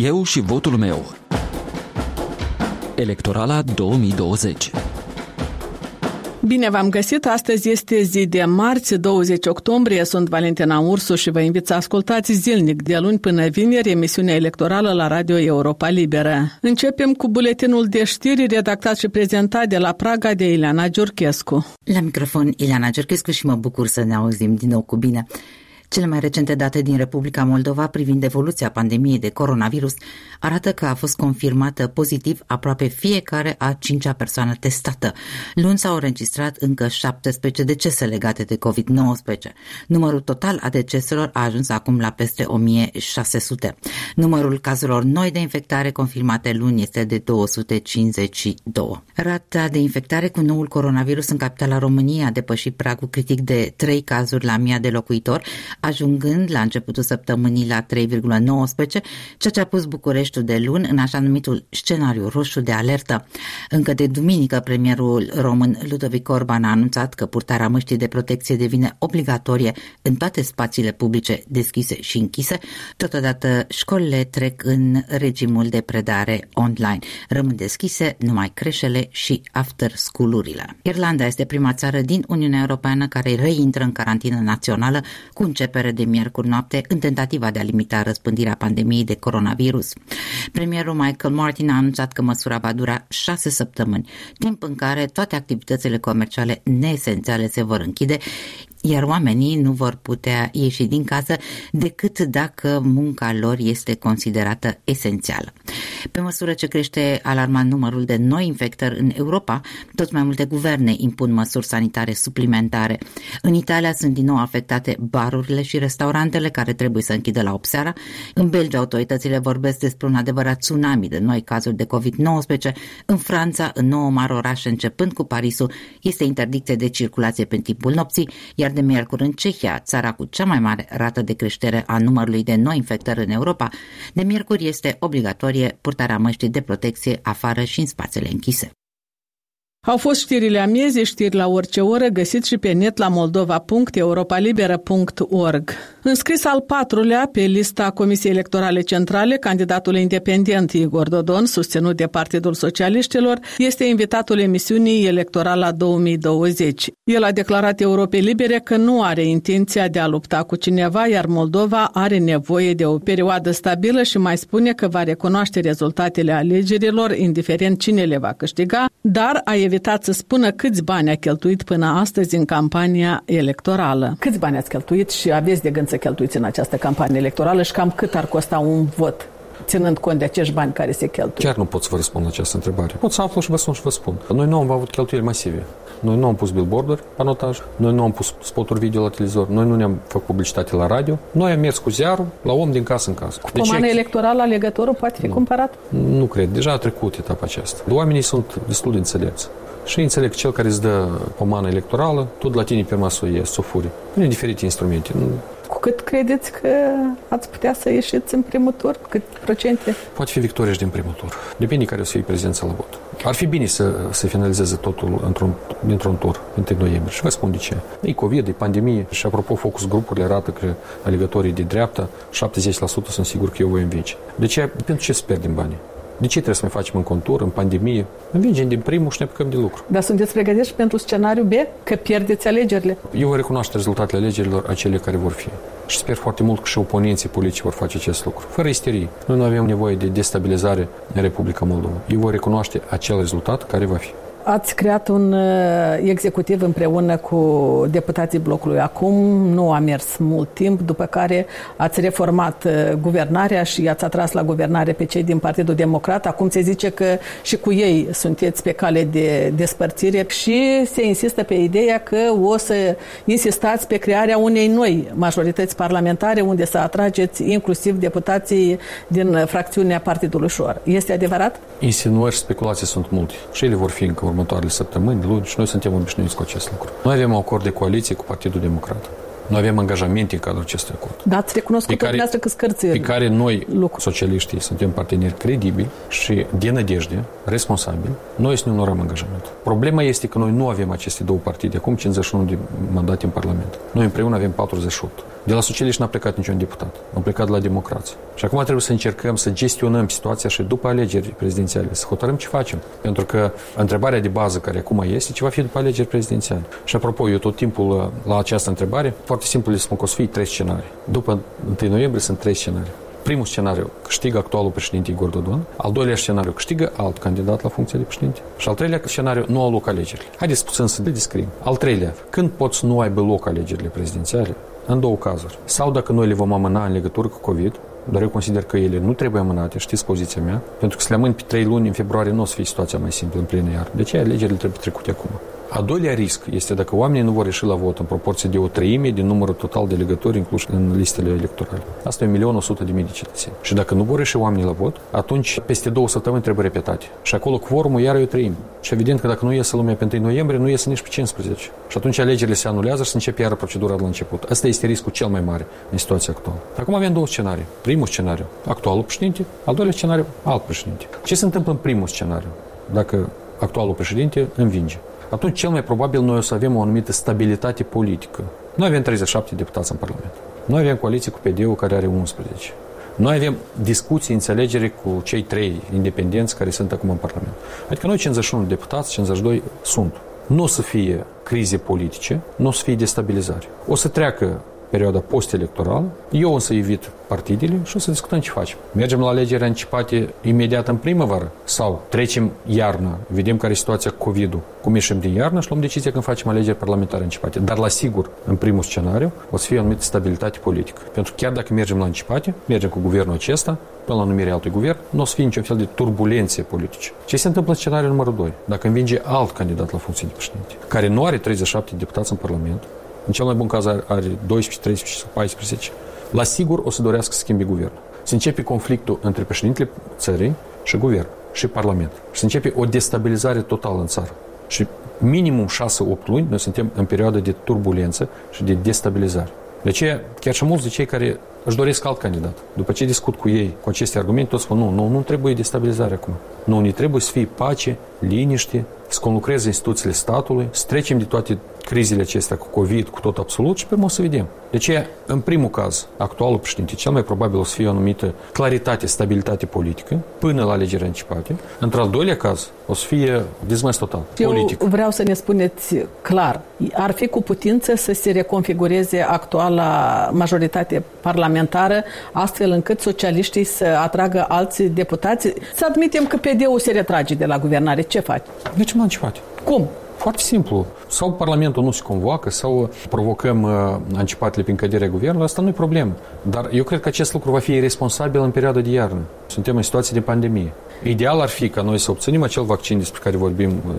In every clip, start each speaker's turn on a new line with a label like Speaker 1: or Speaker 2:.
Speaker 1: Eu și votul meu. Electorala 2020
Speaker 2: Bine v-am găsit! Astăzi este zi de marți, 20 octombrie. Sunt Valentina Ursu și vă invit să ascultați zilnic de luni până vineri emisiunea electorală la Radio Europa Liberă. Începem cu buletinul de știri redactat și prezentat de la Praga de Ileana Giurchescu.
Speaker 3: La microfon Ileana Giurchescu și mă bucur să ne auzim din nou cu bine. Cele mai recente date din Republica Moldova privind evoluția pandemiei de coronavirus arată că a fost confirmată pozitiv aproape fiecare a cincea persoană testată. Luni s-au înregistrat încă 17 decese legate de COVID-19. Numărul total a deceselor a ajuns acum la peste 1600. Numărul cazurilor noi de infectare confirmate luni este de 252. Rata de infectare cu noul coronavirus în capitala României a depășit pragul critic de 3 cazuri la mii de locuitori, ajungând la începutul săptămânii la 3,19, ceea ce a pus Bucureștiul de luni în așa numitul scenariu roșu de alertă. Încă de duminică, premierul român Ludovic Orban a anunțat că purtarea măștii de protecție devine obligatorie în toate spațiile publice deschise și închise. Totodată, școlile trec în regimul de predare online. Rămân deschise numai creșele și after school-urile. Irlanda este prima țară din Uniunea Europeană care reintră în carantină națională cu începere începere de miercuri noapte în tentativa de a limita răspândirea pandemiei de coronavirus. Premierul Michael Martin a anunțat că măsura va dura șase săptămâni, timp în care toate activitățile comerciale neesențiale se vor închide, iar oamenii nu vor putea ieși din casă decât dacă munca lor este considerată esențială. Pe măsură ce crește alarmant numărul de noi infectări în Europa, tot mai multe guverne impun măsuri sanitare suplimentare. În Italia sunt din nou afectate barurile și restaurantele care trebuie să închidă la 8 seara. În Belgia autoritățile vorbesc despre un adevărat tsunami de noi cazuri de COVID-19. În Franța, în nouă mari orașe, începând cu Parisul, este interdicție de circulație pe timpul nopții, iar de miercuri în Cehia, țara cu cea mai mare rată de creștere a numărului de noi infectări în Europa, de miercuri este obligatorie purtarea măștii de protecție afară și în spațiile închise.
Speaker 2: Au fost știrile amiezii, știri la orice oră, găsit și pe net la moldova.europalibera.org. Înscris al patrulea pe lista Comisiei Electorale Centrale, candidatul independent Igor Dodon, susținut de Partidul Socialiștilor, este invitatul emisiunii electorala 2020. El a declarat Europei Libere că nu are intenția de a lupta cu cineva, iar Moldova are nevoie de o perioadă stabilă și mai spune că va recunoaște rezultatele alegerilor, indiferent cine le va câștiga, dar a evitat să spună câți bani a cheltuit până astăzi în campania electorală. Câți bani ați cheltuit și aveți de gând să cheltuiți în această campanie electorală și cam cât ar costa un vot? Ținând cont de acești bani care se cheltuie?
Speaker 4: Chiar nu pot să vă răspund la această întrebare. Pot să aflu și vă sun și vă spun. Noi nu am avut cheltuieli masive. Noi nu am pus billboard-uri, panotaj, noi nu am pus spoturi video la televizor, noi nu ne-am făcut publicitate la radio, noi am mers cu ziarul la om din casă în casă.
Speaker 2: Cu deci, electorală, alegătorul poate fi nu. cumpărat?
Speaker 4: Nu cred, deja a trecut etapa aceasta. Oamenii sunt destul de înțelepți. Și înțeleg cel care îți dă pomană electorală, tot la tine pe masă e să o furi. Prin diferite instrumente.
Speaker 2: Cu cât credeți că ați putea să ieșiți în primul tur? Cât procente?
Speaker 4: Poate fi victorie și din primul tur. Depinde care o să fie prezența la vot. Ar fi bine să se finalizeze totul într-un, dintr-un tur, în 1 noiembrie. Și vă spun de ce. E COVID, e pandemie. Și apropo, focus grupurile arată că alegătorii de dreapta, 70% sunt sigur că eu voi învinge. De ce? Pentru ce să pierdem banii? De ce trebuie să mai facem în contur, în pandemie? Învingem din primul și ne apucăm de lucru.
Speaker 2: Dar sunteți pregătiți pentru scenariul B, că pierdeți alegerile?
Speaker 4: Eu voi recunoaște rezultatele alegerilor acele care vor fi. Și sper foarte mult că și oponenții politici vor face acest lucru, fără isterie. Noi nu avem nevoie de destabilizare în Republica Moldova. Eu voi recunoaște acel rezultat care va fi.
Speaker 2: Ați creat un uh, executiv împreună cu deputații blocului acum, nu a mers mult timp, după care ați reformat uh, guvernarea și ați atras la guvernare pe cei din Partidul Democrat. Acum se zice că și cu ei sunteți pe cale de despărțire și se insistă pe ideea că o să insistați pe crearea unei noi majorități parlamentare unde să atrageți inclusiv deputații din fracțiunea Partidului Șor. Este adevărat?
Speaker 4: Insinuări și speculații sunt multe și ele vor fi încă următoarele săptămâni, luni și noi suntem obișnuiți cu acest lucru. Noi avem un acord de coaliție cu Partidul Democrat. Noi avem angajamente în cadrul acestui acord.
Speaker 2: Dar ați recunoscut pe care, că scărțări.
Speaker 4: Pe care noi, lucru. socialiștii, suntem parteneri credibili și de nădejde, responsabili, noi să ne onorăm angajamentul. Problema este că noi nu avem aceste două partide, acum 51 de mandate în Parlament. Noi împreună avem 48. De la socialiști n-a plecat niciun deputat. Am plecat la democrație. Și acum trebuie să încercăm să gestionăm situația și după alegeri prezidențiale, să hotărâm ce facem. Pentru că întrebarea de bază care acum este, ce va fi după alegeri prezidențiale. Și apropo, eu tot timpul la această întrebare, foarte simplu le spun că o să fie trei scenarii. După 1 noiembrie sunt trei scenarii. Primul scenariu câștigă actualul președinte Igor Dodon, al doilea scenariu câștigă alt candidat la funcția de președinte și al treilea scenariu nu au loc alegerile. Haideți puțin să le descriem. Al treilea, când poți nu aibă loc alegerile prezidențiale? În două cazuri. Sau dacă noi le vom amâna în legătură cu COVID, dar eu consider că ele nu trebuie amânate, știți poziția mea, pentru că să le amân pe trei luni în februarie nu o să fie situația mai simplă în plină iar. De ce alegerile trebuie trecute acum? A doilea risc este dacă oamenii nu vor ieși la vot în proporție de o treime din numărul total de legători incluși în listele electorale. Asta e 1.100.000 de cetățeni. Și dacă nu vor ieși oamenii la vot, atunci peste două săptămâni trebuie repetate. Și acolo quorumul iar e o treime. Și evident că dacă nu iese lumea pe 1 noiembrie, nu iese nici pe 15. Și atunci alegerile se anulează și se începe iară procedura de la început. Asta este riscul cel mai mare în situația actuală. Acum avem două scenarii. Primul scenariu, actualul președinte, al doilea scenariu, alt președinte. Ce se întâmplă în primul scenariu? Dacă actualul președinte învinge atunci cel mai probabil noi o să avem o anumită stabilitate politică. Noi avem 37 deputați în Parlament. Noi avem coaliție cu PD-ul care are 11. Noi avem discuții, înțelegere cu cei trei independenți care sunt acum în Parlament. Adică noi 51 deputați, 52 sunt. Nu o să fie crize politice, nu o să fie destabilizare. O să treacă perioada post-electorală. Eu o să evit partidele și o să discutăm ce facem. Mergem la alegeri anticipate imediat în primăvară sau trecem iarna, vedem care e situația cu COVID-ul, cum ieșim din iarnă și luăm decizia când facem alegeri parlamentare anticipate. Dar la sigur, în primul scenariu, o să fie o anumită stabilitate politică. Pentru că chiar dacă mergem la anticipate, mergem cu guvernul acesta, până la numirea altui guvern, nu o să fie niciun fel de turbulențe politice. Ce se întâmplă în scenariul numărul 2? Dacă învinge alt candidat la funcție de președinte, care nu are 37 deputați în Parlament, în cel mai bun caz are 12, 13 sau 14, la sigur o să dorească să schimbi guvernul. Se începe conflictul între președintele țării și guvern și parlament. Și se începe o destabilizare totală în țară. Și minimum 6-8 luni noi suntem în perioadă de turbulență și de destabilizare. De aceea, chiar și mulți de cei care își doresc alt candidat, după ce discut cu ei cu aceste argumente, toți spun, nu, nu, nu trebuie destabilizare acum. Nu, ne trebuie să fie pace, liniște, să conlucreze instituțiile statului, să trecem de toate crizele acestea cu COVID, cu tot absolut și pe urmă o să vedem. De ce, în primul caz, actualul președinte, cel mai probabil o să fie o anumită claritate, stabilitate politică până la alegeri anticipate. Într-al doilea caz, o să fie dezmăs total,
Speaker 2: Eu
Speaker 4: politic.
Speaker 2: vreau să ne spuneți clar, ar fi cu putință să se reconfigureze actuala majoritate parlamentară astfel încât socialiștii să atragă alți deputați? Să admitem că PD-ul se retrage de la guvernare. Ce faci?
Speaker 4: Deci m-am anticipat.
Speaker 2: Cum?
Speaker 4: Foarte simplu. Sau Parlamentul nu se convoacă, sau provocăm uh, anticipatele prin căderea guvernului, asta nu e problemă. Dar eu cred că acest lucru va fi irresponsabil în perioada de iarnă. Suntem în situație de pandemie. Ideal ar fi ca noi să obținem acel vaccin despre care vorbim uh,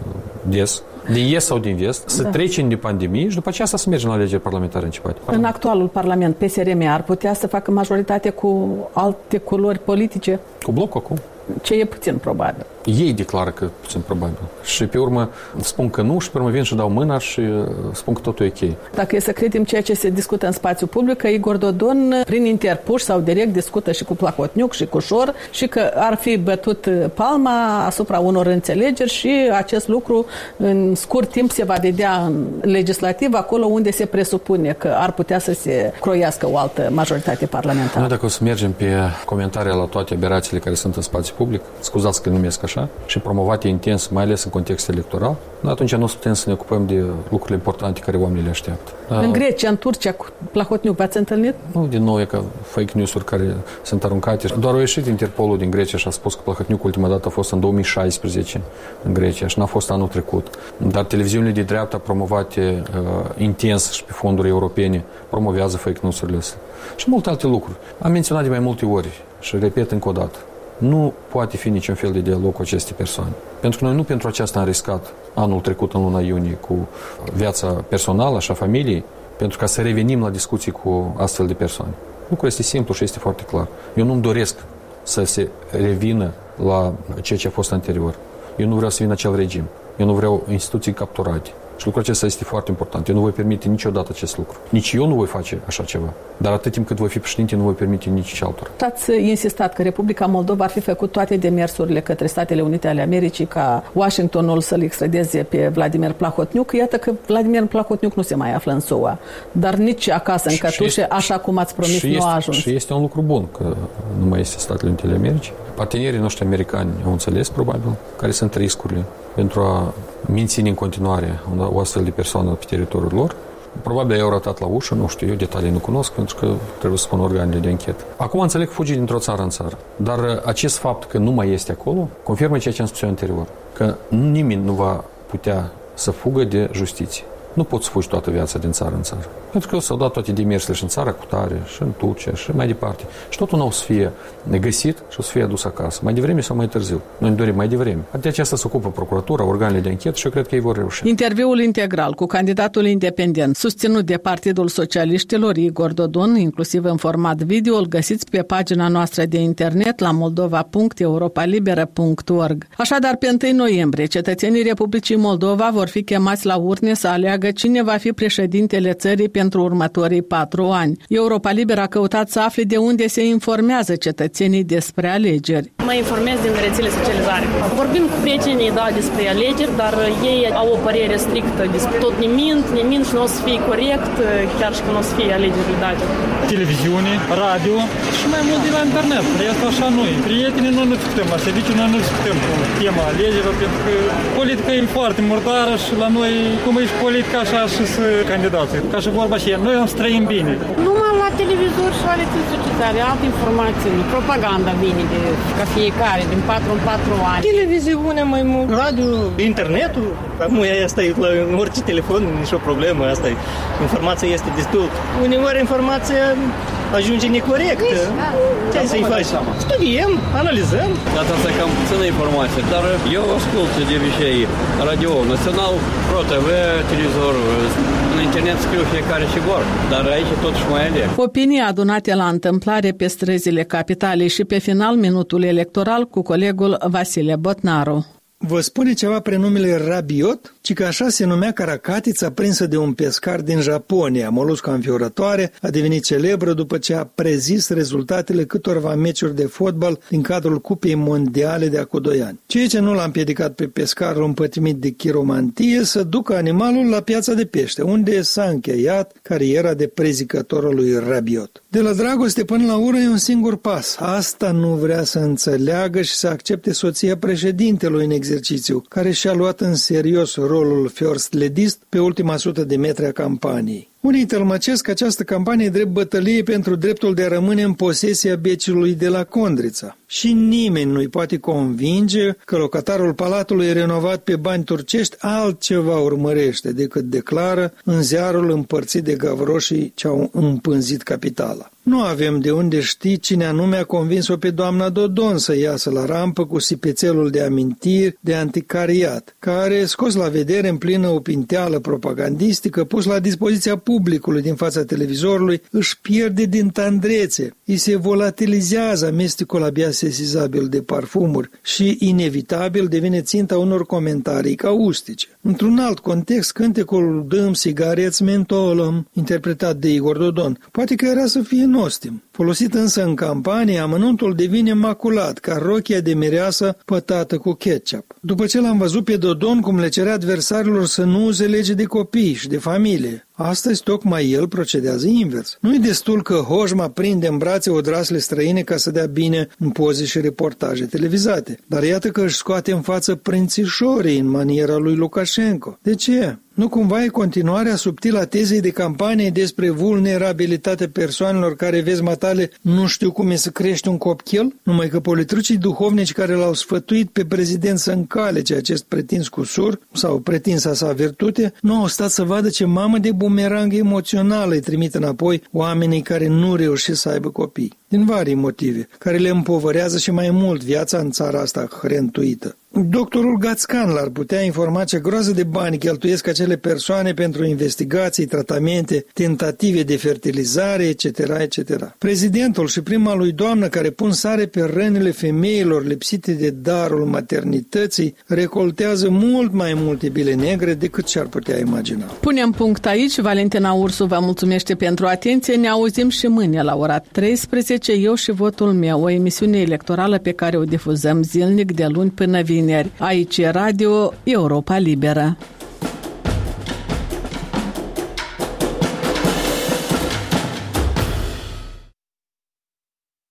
Speaker 4: des, din est sau din vest, să da. trecem de pandemie și după aceea să mergem la alegeri parlamentare anticipate.
Speaker 2: În actualul Parlament, PSRM ar putea să facă majoritate cu alte culori politice?
Speaker 4: Cu blocul acum
Speaker 2: ce e puțin probabil.
Speaker 4: Ei declară că puțin probabil. Și pe urmă spun că nu și pe urmă vin și dau mâna și uh, spun că totul e ok.
Speaker 2: Dacă e să credem ceea ce se discută în spațiu public, că Igor Dodon prin interpuși sau direct discută și cu Placotniuc și cu Șor și că ar fi bătut palma asupra unor înțelegeri și acest lucru în scurt timp se va vedea în legislativ acolo unde se presupune că ar putea să se croiască o altă majoritate parlamentară.
Speaker 4: Noi dacă o să mergem pe comentarii la toate aberațiile care sunt în spațiu public, scuzați că numesc așa, și promovate intens, mai ales în context electoral, atunci nu o să putem să ne ocupăm de lucrurile importante care oamenii le așteaptă.
Speaker 2: În Grecia, în Turcia, cu Plahotniuc v-ați întâlnit?
Speaker 4: Nu, din nou e ca fake news-uri care sunt aruncate. Doar a ieșit Interpolul din Grecia și a spus că Plahotniuc ultima dată a fost în 2016 în Grecia și n-a fost anul trecut. Dar televiziunile de dreapta promovate uh, intens și pe fonduri europene promovează fake news-urile astea. Și multe alte lucruri. Am menționat de mai multe ori și repet încă o dată nu poate fi niciun fel de dialog cu aceste persoane. Pentru că noi nu pentru aceasta am riscat anul trecut în luna iunie cu viața personală și a familiei, pentru ca să revenim la discuții cu astfel de persoane. Lucrul este simplu și este foarte clar. Eu nu-mi doresc să se revină la ceea ce a fost anterior. Eu nu vreau să vină acel regim. Eu nu vreau instituții capturate. Și lucrul acesta este foarte important. Eu nu voi permite niciodată acest lucru. Nici eu nu voi face așa ceva. Dar atât timp cât voi fi președinte, nu voi permite nici altora.
Speaker 2: Ați insistat că Republica Moldova ar fi făcut toate demersurile către Statele Unite ale Americii ca Washingtonul să-l extradeze pe Vladimir Plahotniuc. Iată că Vladimir Plahotniuc nu se mai află în SUA, dar nici acasă în Cătușe, așa cum ați promis,
Speaker 4: nu
Speaker 2: a ajuns.
Speaker 4: Și este un lucru bun că nu mai este Statele Unite ale Americii. Partenerii noștri americani au înțeles, probabil, care sunt riscurile pentru a menține în continuare o astfel de persoană pe teritoriul lor. Probabil i-au ratat la ușă, nu știu, eu detalii nu cunosc, pentru că trebuie să spun organele de anchetă. Acum înțeleg fugi dintr-o țară în țară. Dar acest fapt că nu mai este acolo, confirmă ceea ce am spus eu anterior, că nimeni nu va putea să fugă de justiție. Nu poți fugi toată viața din țară în țară. Pentru că s-au dat toate demersurile și în țara cu tare, și în Turcia, și mai departe. Și totul nu o să fie găsit și o să fie adus acasă. Mai devreme sau mai târziu. Noi ne dorim mai devreme. De aceasta se ocupă procuratura, organele de anchetă și eu cred că ei vor reuși.
Speaker 2: Interviul integral cu candidatul independent susținut de Partidul Socialiștilor Igor Dodon, inclusiv în format video, îl găsiți pe pagina noastră de internet la moldova.europalibera.org. Așadar, pe 1 noiembrie, cetățenii Republicii Moldova vor fi chemați la urne să aleagă cine va fi președintele țării pentru următorii patru ani. Europa Liberă a căutat să afle de unde se informează cetățenii despre alegeri.
Speaker 5: Mă informez din rețele socializare. Vorbim cu prietenii, da, despre alegeri, dar ei au o părere strictă despre tot nimint, nimint și nu o să fie corect, chiar și când o să fie alegerile date.
Speaker 6: Televiziune, radio și mai mult de la internet. Restul așa noi. Prietenii noi nu discutăm, la serviciu noi nu discutăm cu tema alegerilor, pentru că politica e foarte murdară și la noi, cum e și politica, așa și să candidații. Ca și vorba și noi am străim bine.
Speaker 5: Numai la televizor și la rețele sociale, alte informații, propaganda vine de, ca fiecare, din 4 în 4 ani.
Speaker 7: Televiziune mai mult, radio, internetul, acum ea asta e la orice telefon, nici o problemă, asta e. Informația este destul. Uneori informația ajunge necorectă. Ce să-i faci? Studiem, analizăm.
Speaker 8: Data asta cam puțină informație, dar eu ascult de obicei radio național, Pro TV, televizor, în internet scriu fiecare și vor, dar aici totuși mai aleg.
Speaker 2: Opinii adunate la întâmplare pe străzile capitalei și pe final minutul electoral cu colegul Vasile Botnaru.
Speaker 9: Vă spune ceva prenumele Rabiot? Ci că așa se numea caracatița prinsă de un pescar din Japonia. Molusca înfiorătoare a devenit celebră după ce a prezis rezultatele câtorva meciuri de fotbal din cadrul Cupei Mondiale de acum doi ani. Ceea ce nu l-a împiedicat pe pescarul împătimit de chiromantie să ducă animalul la piața de pește, unde s-a încheiat cariera de prezicător lui Rabiot. De la dragoste până la ură e un singur pas. Asta nu vrea să înțeleagă și să accepte soția președintelui în exercițiu, care și-a luat în serios rolul first ledist pe ultima sută de metri a campaniei. Unii tălmăcesc această campanie drept bătălie pentru dreptul de a rămâne în posesia becilui de la Condrița. Și nimeni nu-i poate convinge că locatarul palatului renovat pe bani turcești altceva urmărește decât declară în ziarul împărțit de gavroșii ce au împânzit capitala. Nu avem de unde ști cine anume a convins-o pe doamna Dodon să iasă la rampă cu sipețelul de amintiri de anticariat, care, scos la vedere în plină opinteală propagandistică, pus la dispoziția publicului din fața televizorului, își pierde din tandrețe, îi se volatilizează amestecul abia sesizabil de parfumuri și, inevitabil, devine ținta unor comentarii caustice. Într-un alt context, cântecul Dăm sigareți mentolăm, interpretat de Igor Dodon, poate că era să fie nostim. Folosit însă în campanie, amănuntul devine maculat, ca rochia de mireasă pătată cu ketchup. După ce l-am văzut pe Dodon cum le cerea adversarilor să nu uze lege de copii și de familie, Astăzi tocmai el procedează invers. Nu-i destul că Hojma prinde în brațe odrasle străine ca să dea bine în poze și reportaje televizate, dar iată că își scoate în față prințișorii în maniera lui Lukashenko. De ce? Nu cumva e continuarea subtilă a tezei de campanie despre vulnerabilitatea persoanelor care, vezi matale, nu știu cum e să crești un copil? Numai că politrucii duhovnici care l-au sfătuit pe prezident să încalece acest pretins cusur sau pretinsa sa virtute, nu au stat să vadă ce mamă de bumerang emoțional îi trimit înapoi oamenii care nu reușesc să aibă copii din vari motive, care le împovărează și mai mult viața în țara asta hrentuită. Doctorul Gațcan l-ar putea informa ce groază de bani cheltuiesc acele persoane pentru investigații, tratamente, tentative de fertilizare, etc., etc. Prezidentul și prima lui doamnă care pun sare pe rănile femeilor lipsite de darul maternității recoltează mult mai multe bile negre decât ce-ar putea imagina.
Speaker 2: Punem punct aici. Valentina Ursu vă mulțumește pentru atenție. Ne auzim și mâine la ora 13. Eu și votul meu, o emisiune electorală pe care o difuzăm zilnic de luni până vineri. Aici e Radio Europa Liberă.